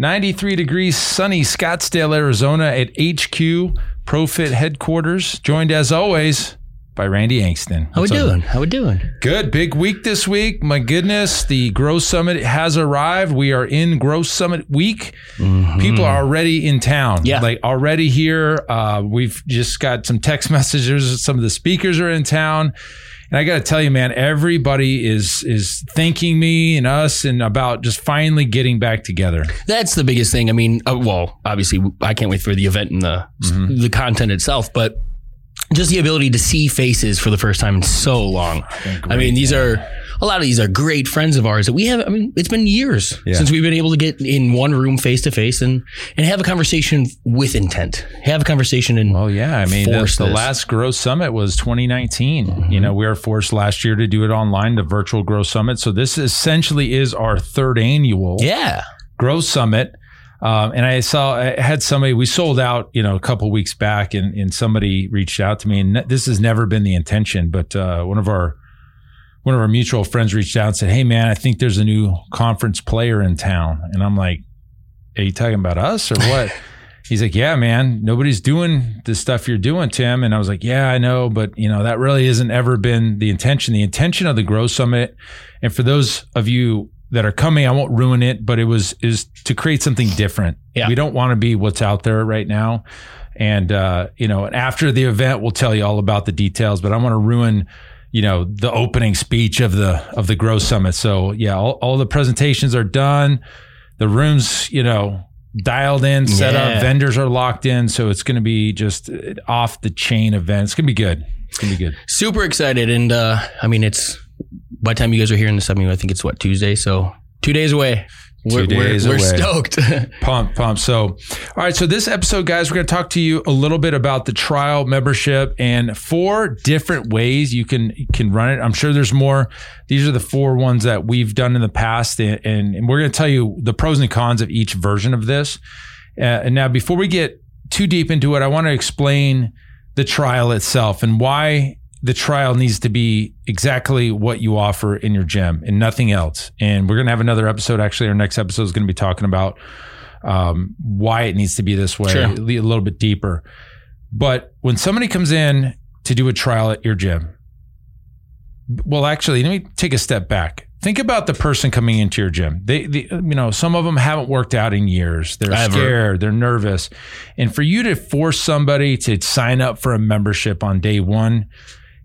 93 degrees sunny Scottsdale, Arizona at HQ ProFit headquarters, joined as always by Randy Angston. How we What's doing? How we doing? Good. Big week this week. My goodness, the Grow Summit has arrived. We are in Grow Summit week. People are already in town. Yeah. Like already here. Uh, we've just got some text messages. Some of the speakers are in town. And I got to tell you, man, everybody is is thanking me and us and about just finally getting back together. That's the biggest thing. I mean, uh, well, obviously, I can't wait for the event and the Mm-hmm. the content itself, but just the ability to see faces for the first time in so long. I mean, these are a lot of these are great friends of ours that we have. I mean, it's been years Yeah. since we've been able to get in one room face to face and and have a conversation with intent. Have a conversation and Well, yeah. I mean, the, the last Grow Summit was 2019. You know, we were forced last year to do it online, the virtual Grow Summit. So this essentially is our third annual yeah, Grow Summit. Um, and I saw, I had somebody, we sold out, you know, a couple weeks back and, and somebody reached out to me and this has never been the intention, but, uh, one of our, one of our mutual friends reached out and said, Hey man, I think there's a new conference player in town. And I'm like, are you talking about us or what? He's like, yeah, man, nobody's doing the stuff you're doing, Tim. And I was like, yeah, I know, but you know, that really hasn't ever been the intention. The intention of the Grow Summit, and for those of you that are coming, I won't ruin it, but it was is to create something different. Yeah. We don't want to be what's out there right now. And uh, you know, and after the event, we'll tell you all about the details, but I want to ruin you know the opening speech of the of the Grow Summit. So yeah, all, all the presentations are done. The rooms, you know, dialed in, set up. Vendors are locked in, so it's going to be just off the chain event. It's going to be good. It's going to be good. super excited. And uh, I mean, it's by the time you guys are hearing this, I mean, I think it's what Tuesday, so two days away. We're, Two we're- days we're, stoked. Pump, pump. So, all right. So, this episode, guys, we're going to talk to you a little bit about the trial membership and four different ways you can can run it. I'm sure there's more. These are the four ones that we've done in the past, and, and, and we're going to tell you the pros and cons of each version of this. Uh, and now, before we get too deep into it, I want to explain the trial itself and why the trial needs to be exactly what you offer in your gym and nothing else. And we're going to have another episode. Actually, our next episode is going to be talking about um, why it needs to be this way Sure. a little bit deeper. But when somebody comes in to do a trial at your gym, well, actually, let me take a step back. Think about the person coming into your gym. They, they, you know, some of them haven't worked out in years. They're Ever. scared. They're nervous. And for you to force somebody to sign up for a membership on day one,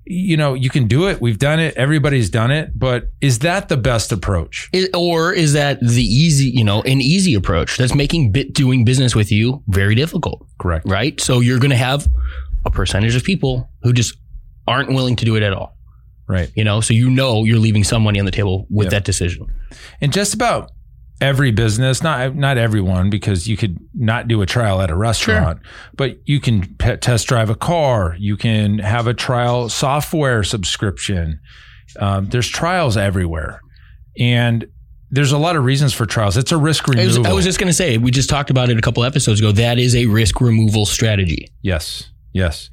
you know, you can do it. We've done it. Everybody's done it. But is that the best approach? Is- or is that the easy, you know, an easy approach that's making bit doing business with you very difficult, Correct. right? So you're going to have a percentage of people who just aren't willing to do it at all, Right. you know? So you know you're leaving some money on the table with Yep. that decision. And just about every business, not not everyone, because you could not do a trial at a restaurant, but you can pe- test drive a car. You can have a trial software subscription. Um, there's trials everywhere, and there's a lot of reasons for trials. It's a risk I was, removal. I was just going to say, we just talked about it a couple episodes ago. That is a risk removal strategy. Yes. Yes.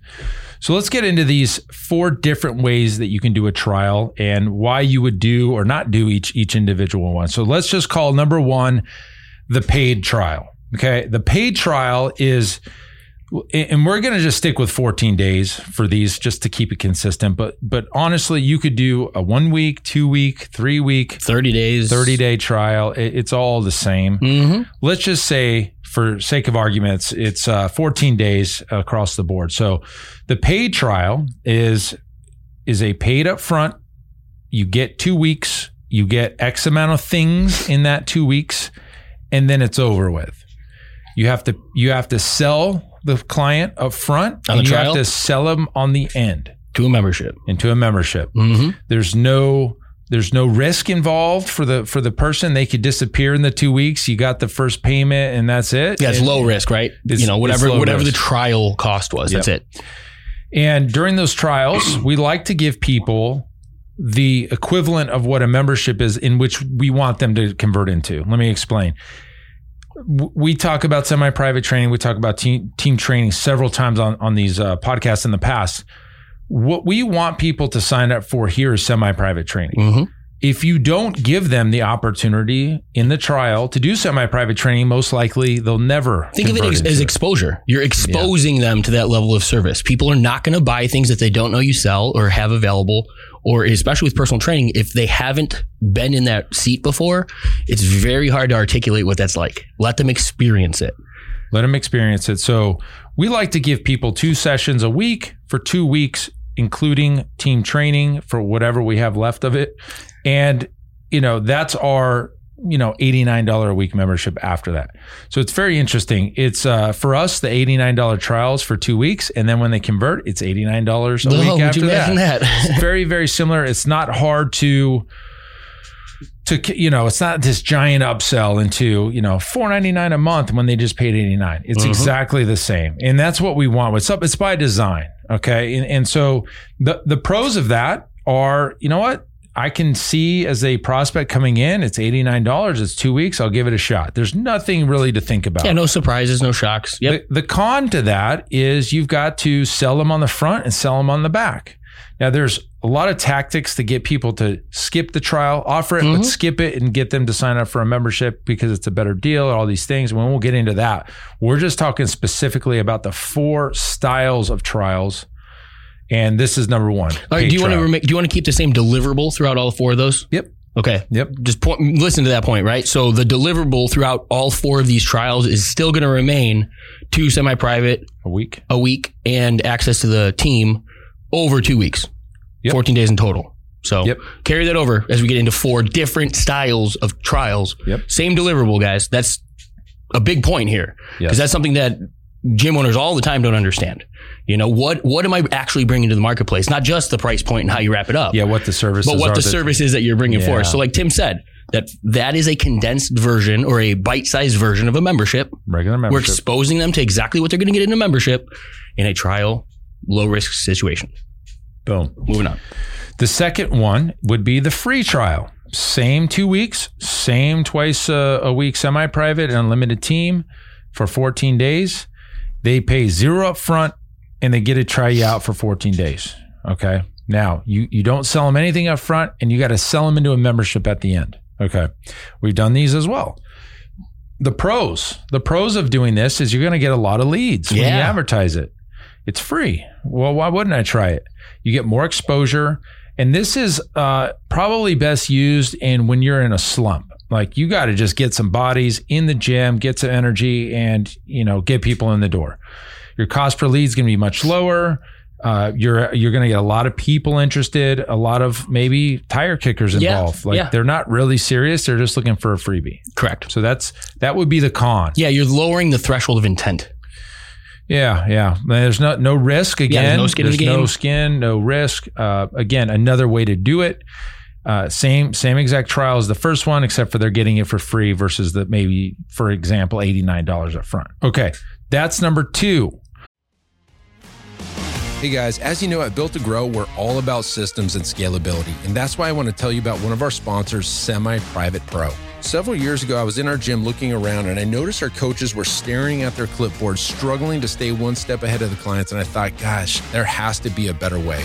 So let's get into these four different ways that you can do a trial and why you would do or not do each each individual one. So let's just call number 1 the paid trial. Okay? The paid trial is and we're going to just stick with 14 days for these just to keep it consistent, but but honestly, you could do a 1 week, 2 week, 3 week, 30 days. 30 day trial. It- It's all the same. Hmm let's just say for sake of arguments it's uh, 14 days across the board. So the paid trial is is a paid up front you get two weeks. You get x amount of things in that two weeks and then it's over with. You have to you have to sell the client up front On and you trial? have to sell them on the end To a membership. into a membership hmm there's no there's no risk involved for the for the person. They could disappear in the two weeks. You got the first payment, and that's it. Yeah, it's And- low risk, right? You know, whatever whatever risk. the trial cost was. That's it. And during those trials, we like to give people the equivalent of what a membership is, in which we want them to convert into. Let me explain. We talk about semi-private training. We talk about team team training several times on on these uh, podcasts in the past. What we want people to sign up for here is semi-private training. hmm If you don't give them the opportunity in the trial to do semi-private training, most likely they'll never Think of it as, exposure. You're exposing them to that level of service. People are not going to buy things that they don't know you sell or have available, or especially with personal training, if they haven't been in that seat before, it's very hard to articulate what that's like. Let them experience it. Let them experience it. So we like to give people two sessions a week for two weeks, including team training for whatever we have left of it. And, you know, that's our, you know, $89 a week membership after that. So it's very interesting. It's uh, for us, the $89 trials for two weeks. And then when they convert, it's $89 a week after that. that? It's very, very similar. It's not hard to, to you know, it's not this giant upsell into you know four ninety nine a month when they just paid eighty nine. It's Mhm. exactly the same, and that's what we want. It's up. It's by design. Okay, and, and so the the pros of that are, you know what. I can see as a prospect coming in, it's $89. It's two weeks. I'll give it a shot. There's nothing really to think about. yeah, no surprises, no shocks. Yep. The, the con to that is you've got to sell them on the front and sell them on the back. Now, there's a lot of tactics to get people to skip the trial, offer it, Mhm. but skip it and get them to sign up for a membership because it's a better deal, all these things. And we'll get into that. We're just talking specifically about the four styles of trials. And this is number one. All right. Do you want to trial. do you want to keep the same deliverable throughout all four of those? Yep. Okay. Yep. Just point, listen to that point, right? So the deliverable throughout all four of these trials is still going to remain two semi-private A week. a week and access to the team over two weeks, Yep. 14 days in total. So Yep. carry that over as we get into four different styles of trials. Yep. Same deliverable, guys. That's a big point here because Yes. that's something that gym owners all the time don't understand. You know what? What am I actually bringing to the marketplace? Not just the price point and how you wrap it up Yeah, what the services but what the that- service is that you're bringing Yeah. forth. So, like Tim said, that that is a condensed version or a bite-sized version of a membership. Regular membership. We're exposing them to exactly what they're going to get in a membership in a trial, low-risk situation. Boom. Moving on. The second one would be the free trial. Same two weeks, same twice a, a week semi private and unlimited team for 14 days. They pay zero up front and they get to try you out for 14 days. Okay. Now, you, you don't sell them anything up front and you got to sell them into a membership at the end. Okay. We've done these as well. The pros, the pros of doing this is you're going to get a lot of leads when you advertise it. It's free. Well, why wouldn't I try it? You get more exposure. And this is uh, probably best used in when you're in a slump. Like you got to just get some bodies in the gym, get some energy, and you know get people in the door. Your cost per lead is going to be much lower. Uh, you're you're going to get a lot of people interested, a lot of maybe tire kickers Yeah, involved. Like yeah. they're not really serious; they're just looking for a freebie. Correct. So that's that would be the con. Yeah, you're lowering the threshold of intent. Yeah, yeah. There's no no risk again. there's no skin in the There's no skin, no risk. Uh, again, another way to do it. Uh, same same exact trial as the first one, except for they're getting it for free versus the maybe, for example, eighty nine dollars up front. Okay, that's number two. Hey guys, as you know at Built to Grow, we're all about systems and scalability. And that's why I want to tell you about one of our sponsors, Semi Private Pro. Several years ago, I was in our gym looking around and I noticed our coaches were staring at their clipboards, struggling to stay one step ahead of the clients. And I thought, gosh, there has to be a better way.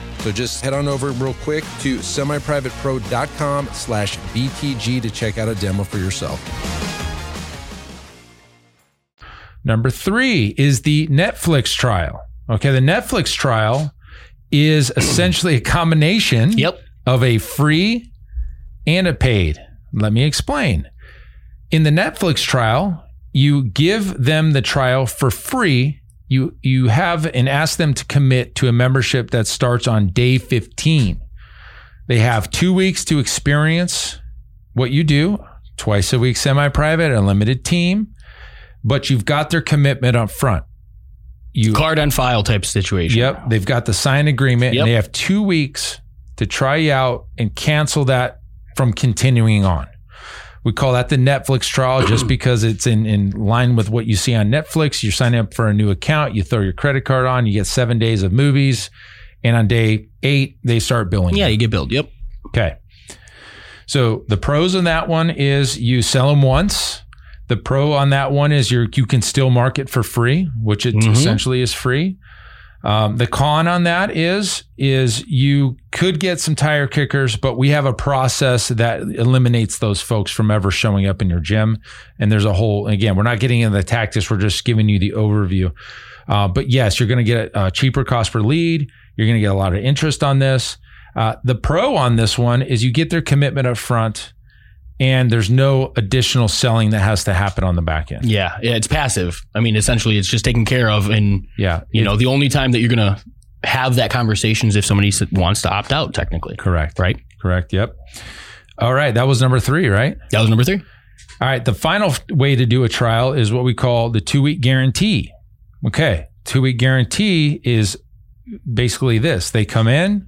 So just head on over real quick to semiprivatepro.com slash BTG to check out a demo for yourself. Number three is the Netflix trial. Okay, the Netflix trial is essentially a combination Yep. of a free and a paid. Let me explain. In the Netflix trial, you give them the trial for free. You you have and ask them to commit to a membership that starts on day 15. They have 2 weeks to experience what you do, twice a week semi-private, a limited team, but you've got their commitment up front. You Card on file type situation. Yep. They've got the signed agreement Yep. and they have two weeks to try you out and cancel that from continuing on. We call that the Netflix trial just because it's in, in line with what you see on Netflix. You're signing up for a new account, you throw your credit card on, you get seven days of movies. And on day eight, they start billing. you. Yeah, you get billed. Yep. Okay. So the pros on that one is you sell them once. The pro on that one is you you can still market for free, which it Mhm. essentially is free. Um, the con on that is is you could get some tire kickers, but we have a process that eliminates those folks from ever showing up in your gym. And there's a whole again, we're not getting into the tactics; we're just giving you the overview. Uh, but yes, you're going to get a, cheaper cost per lead. You're going to get a lot of interest on this. Uh, the pro on this one is you get their commitment up front, and there's no additional selling that has to happen on the back end. Yeah. Yeah. It's passive. I mean, essentially, it's just taken care of. And, Yeah, you know, the only time that you're going to have that conversation is if somebody wants to opt out, technically. correct, Right. correct. Yep. All right, that was number three, right? That was number three. All right, the final way to do a trial is what we call the two week guarantee. Okay, two week guarantee is basically this they come in,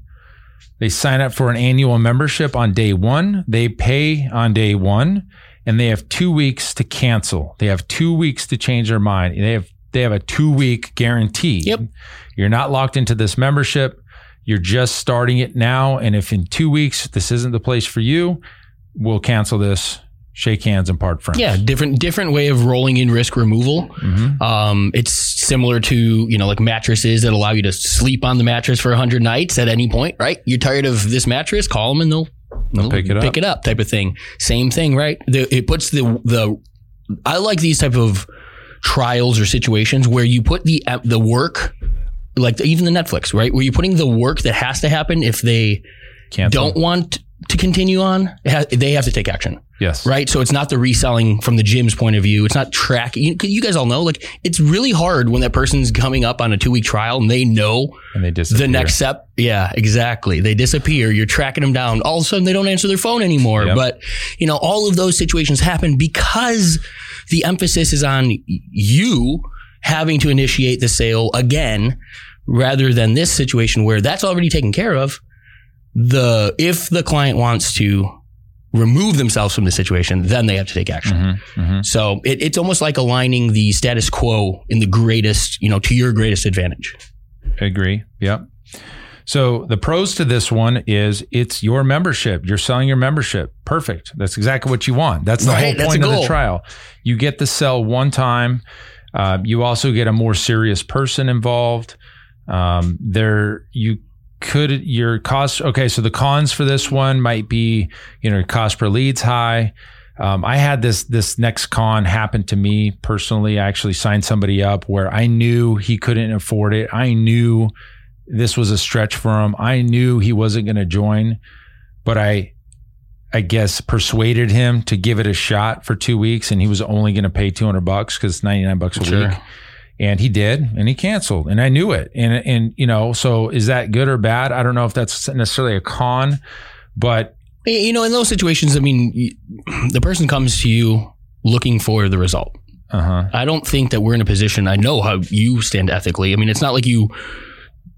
they sign up for an annual membership on day one, they pay on day one, and they have two weeks to cancel. They have two weeks to change their mind. They have they have a two week guarantee. Yep. You're not locked into this membership. You're just starting it now. And if in two weeks this isn't the place for you, we'll cancel this, shake hands, and part friends. Yeah. Different, different way of rolling in risk removal. Mhm. Um, it's similar to, you know, like mattresses that allow you to sleep on the mattress for 100 nights at any point, right? You're tired of this mattress, call them and they'll, they'll pick it up. Pick it up type of thing. Same thing, right? The, it puts the, the, I like these type of trials or situations where you put the, the work, like even the Netflix, right? Where you're putting the work that has to happen if they Cancel. don't want to continue on, ha- they have to take action Yes. right? So it's not the reselling from the gym's point of view. It's not tracking. You, you guys all know, like it's really hard when that person's coming up on a two week trial and they know And they disappear. the next step. Yeah, exactly. They disappear. You're tracking them down. All of a sudden, they don't answer their phone anymore. Yep. But you know, all of those situations happen because the emphasis is on you having to initiate the sale again, rather than this situation where that's already taken care of. The if the client wants to remove themselves from the situation, then they have to take action. Mhm, mhm. So it, it's almost like aligning the status quo in the greatest, you know, to your greatest advantage. I Agree. Yep. So the pros to this one is it's your membership. You're selling your membership. Perfect. That's exactly what you want. That's the Right, whole that's point of the trial. You get to sell one time. Uh, you also get a more serious person involved. Um, there, you could your cost. Okay, so the cons for this one might be, you know, cost per leads high. Um, I had this this next con happen to me personally. I actually signed somebody up where I knew he couldn't afford it. I knew this was a stretch for him. I knew he wasn't going to join, but I, I guess, persuaded him to give it a shot for two weeks, and he was only going to pay two hundred bucks because ninety nine bucks a Sure. week. And he did, and he canceled, and I knew it. And and you know, so is that good or bad? I don't know if that's necessarily a con, but You know, in those situations, I mean, the person comes to you looking for the result. uh huh. I don't think that we're in a position. I know how you stand ethically. I mean, it's not like you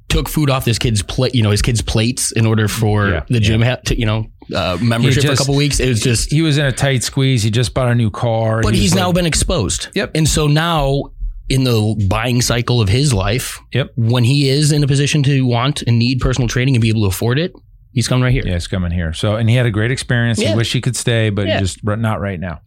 took food off this kid's plate, you know, his kid's plates in order for Yeah, the gym ha- to, you know, uh, membership for a just- couple weeks. It was just, He was in a tight squeeze. He just bought a new car. but He he's now like- been exposed. Yep. And so now in the buying cycle of his life, Yep. when he is in a position to want and need personal training and be able to afford it, He's coming right here. Yeah, he's coming here. So, and he had a great experience. Yeah. He wished he could stay, but Yeah. just not right now.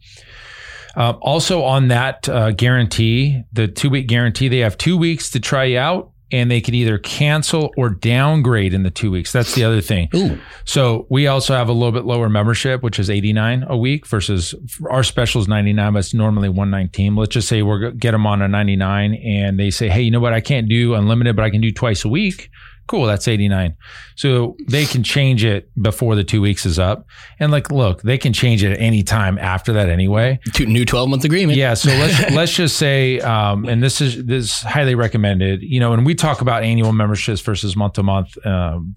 Uh, also, on that uh, guarantee, the two week guarantee, they have two weeks to try you out, and they can either cancel or downgrade in the two weeks. That's the other thing. Ooh, So we also have a little bit lower membership, which is 89 a week versus our special is 99, but it's normally 119. Let's just say we're get them on a 99 and they say, Hey, you know what? I can't do unlimited, but I can do twice a week. Cool. That's 89. So they can change it before the two weeks is up. And like, look, they can change it at any time after that anyway. two, new 12 month agreement. Yeah. So let's let's just say, um, and this is this is highly recommended. You know, and we talk about annual memberships versus month to month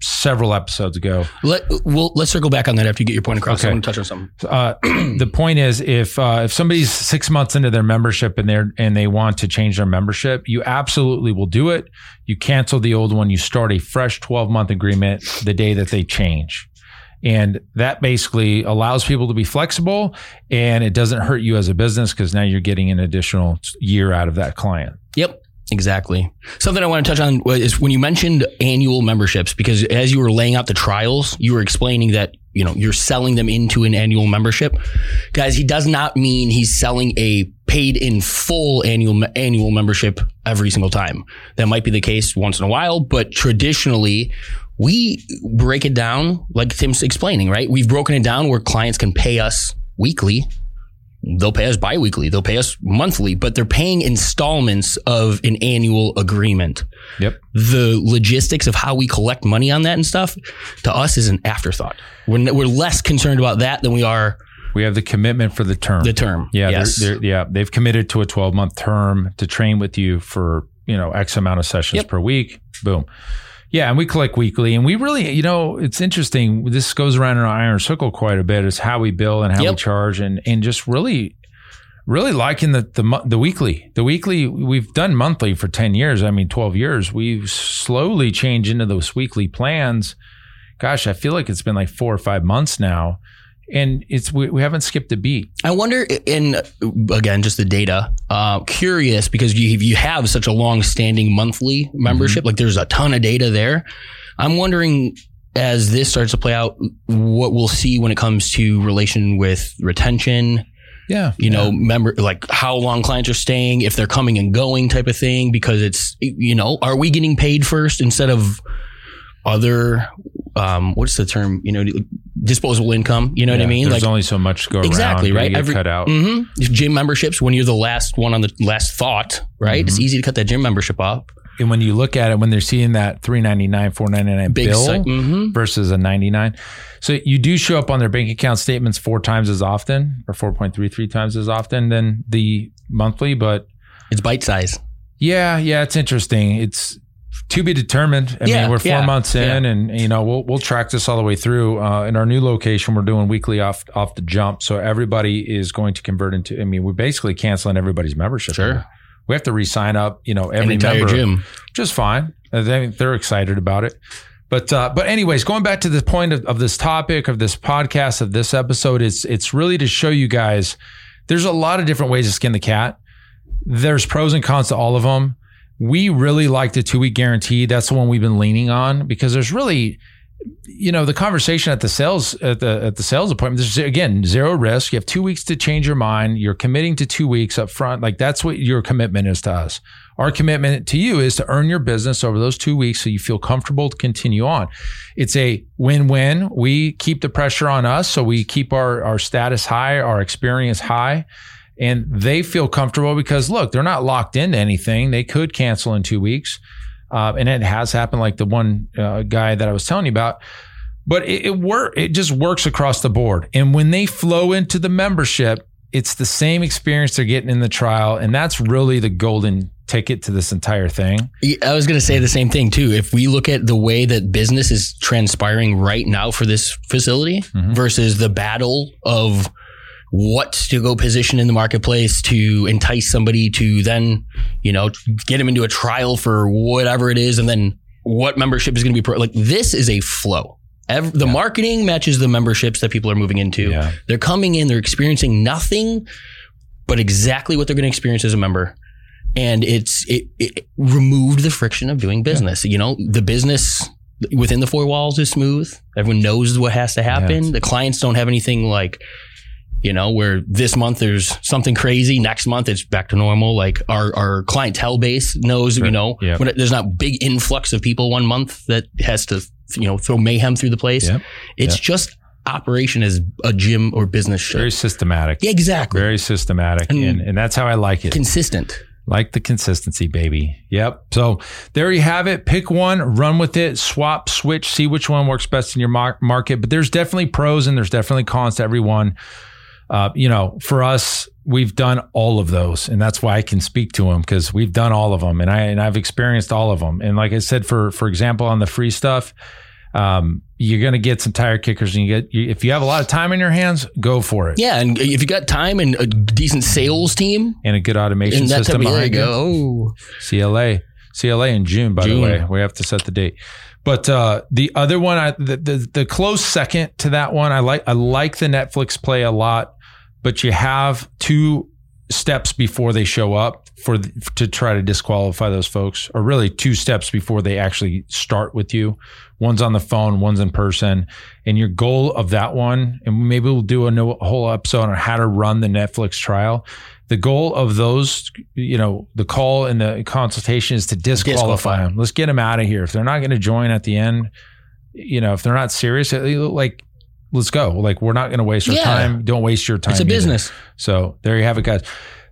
several episodes ago. Let, we'll, let's circle back on that after you get your point across. Okay. I want to touch on something. Uh, the point is, if uh, if somebody's six months into their membership and they're and they want to change their membership, you absolutely will do it. You cancel the old one. You start a fresh twelve month agreement the day that they change. And that basically allows people to be flexible and it doesn't hurt you as a business because now you're getting an additional year out of that client. Yep. Exactly. Something I want to touch on is when you mentioned annual memberships, because as you were laying out the trials, you were explaining that, you know, you're selling them into an annual membership. Guys, he does not mean he's selling a paid in full annual annual membership every single time. That might be the case once in a while, but traditionally we break it down like Tim's explaining, right? We've broken it down where clients can pay us weekly they'll pay us biweekly, they'll pay us monthly, but they're paying installments of an annual agreement. Yep. The logistics of how we collect money on that and stuff to us is an afterthought. We're, we're less concerned about that than we are We have the commitment for the term. the term. Yeah, yes. they're, they're, yeah, they've committed to a 12 month term to train with you for you know X amount of sessions Yep. per week. Boom. Yeah, and we collect weekly, and we really, you know, it's interesting. This goes around in our iron circle quite a bit. Is how we bill and how we charge, and and just really, really liking the the the weekly. The weekly we've done monthly for ten years. I mean, twelve years. We've slowly changed into those weekly plans. Gosh, I feel like it's been like four or five months now, and it's we, we haven't skipped a beat. I wonder, in again, just the data. Uh, curious because you you have such a long standing monthly membership. Like there's a ton of data there. I'm wondering as this starts to play out, what we'll see when it comes to relation with retention. Yeah, You know, member like how long clients are staying, if they're coming and going, type of thing. Because it's you know, are we getting paid first instead of other? Um, what's the term? You know, disposable income. You know what I mean? There's only so much go Exactly, around. right? Every- cut out. hmm Gym memberships, when you're the last one on the last thought, right? It's easy to cut that gym membership up. And when you look at it, when they're seeing that three ninety nine, four ninety nine bill mhm. versus a ninety nine, so you do show up on their bank account statements four times as often, or four point three three times as often than the monthly. But It's bite size. yeah, yeah, it's interesting. It's to be determined. I Yeah, mean, we're four yeah, months in, yeah. and you know we'll we'll track this all the way through. Uh, in our new location, we're doing weekly off off the jump, so everybody is going to convert into. I mean, we're basically canceling everybody's membership. Sure. we have to re-sign up. You know, every member, gym. just fine. Uh, They, they're excited about it. But uh, but anyways, going back to the point of, of this topic of this podcast of this episode, it's it's really to show you guys there's a lot of different ways to skin the cat. There's pros and cons to all of them. We really like the two week guarantee. That's the one we've been leaning on because there's really, you know, the conversation at the sales at the at the sales appointment. There's again zero risk. You have two weeks to change your mind. You're committing to two weeks up front. Like that's what your commitment is to us. Our commitment to you is to earn your business over those two weeks so you feel comfortable to continue on. It's a win win. We keep the pressure on us, so we keep our, our status high, our experience high, and they feel comfortable because look, they're not locked into anything. They could cancel in two weeks. Uh, and it has happened, like the one uh, guy that I was telling you about. But it, it work. It just works across the board. And when they flow into the membership, it's the same experience they're getting in the trial, and that's really the golden ticket to this entire thing. I was going to say the same thing too. If we look at the way that business is transpiring right now for this facility Mhm. versus the battle of what to go position in the marketplace to entice somebody to then, you know, get them into a trial for whatever it is, and then what membership is going to be pro- like. This is a flow. The marketing matches the memberships that people are moving into. Yeah. They're coming in, they're experiencing nothing but exactly what they're going to experience as a member. And it's it, it removed the friction of doing business. You know, the business within the four walls is smooth. Everyone knows what has to happen. The clients don't have anything like, you know, where this month there's something crazy, next month it's back to normal. Like our, our clientele base knows, you know, Yep. when it- there's not big influx of people one month that has to, you know, throw mayhem through the place. Yep. It's Yep. just operation as a gym or business should. Very systematic. yeah, exactly. Very systematic. And- And, and that's how I like it. Consistent. Like the consistency, baby. Yep. So there you have it. Pick one, run with it, swap, switch, see which one works best in your mar- market. But there's definitely pros and there's definitely cons to every one. Uh, you know, for us, we've done all of those, and that's why I can speak to them because we've done all of them, and I and I've experienced all of them. And like I said, for for example, on the free stuff, um, you're gonna get some tire kickers, and you get you, if you have a lot of time in your hands, go for it, Yeah. And if you got time and a decent sales team, and a good automation system there you behind you. go. Oh. CLA, CLA in June, by June. the way. We have to set the date. But uh, the other one, I, the, the the close second to that one, I like I like the Netflix play a lot, but you have two steps before they show up for to try to disqualify those folks, or really two steps before they actually start with you. One's on the phone, one's in person, and your goal of that one, and maybe we'll do a, whole episode on how to run the Netflix trial. The goal of those, you know, the call and the consultation is to disqualify, Disqualify. them. Let's get them out of here. If they're not going to join at the end, you know, if they're not serious, like, let's go. Like, we're not going to waste our Yeah. time. Don't waste your time. It's a either. business. So there you have it, guys.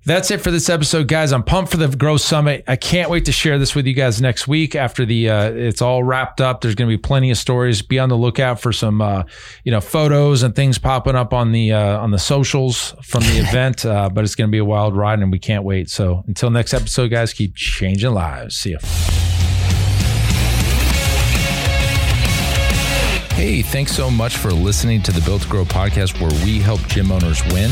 That's it for this episode, guys. I'm pumped for the Growth Summit. I can't wait to share this with you guys next week after the uh, it's all wrapped up. There's going to be plenty of stories. Be on the lookout for some uh, you know photos and things popping up on the uh, on the socials from the event. Uh, but it's going to be a wild ride, and we can't wait. So until next episode, guys, keep changing lives. See ya. Hey, thanks so much for listening to the Built to Grow podcast where we help gym owners win.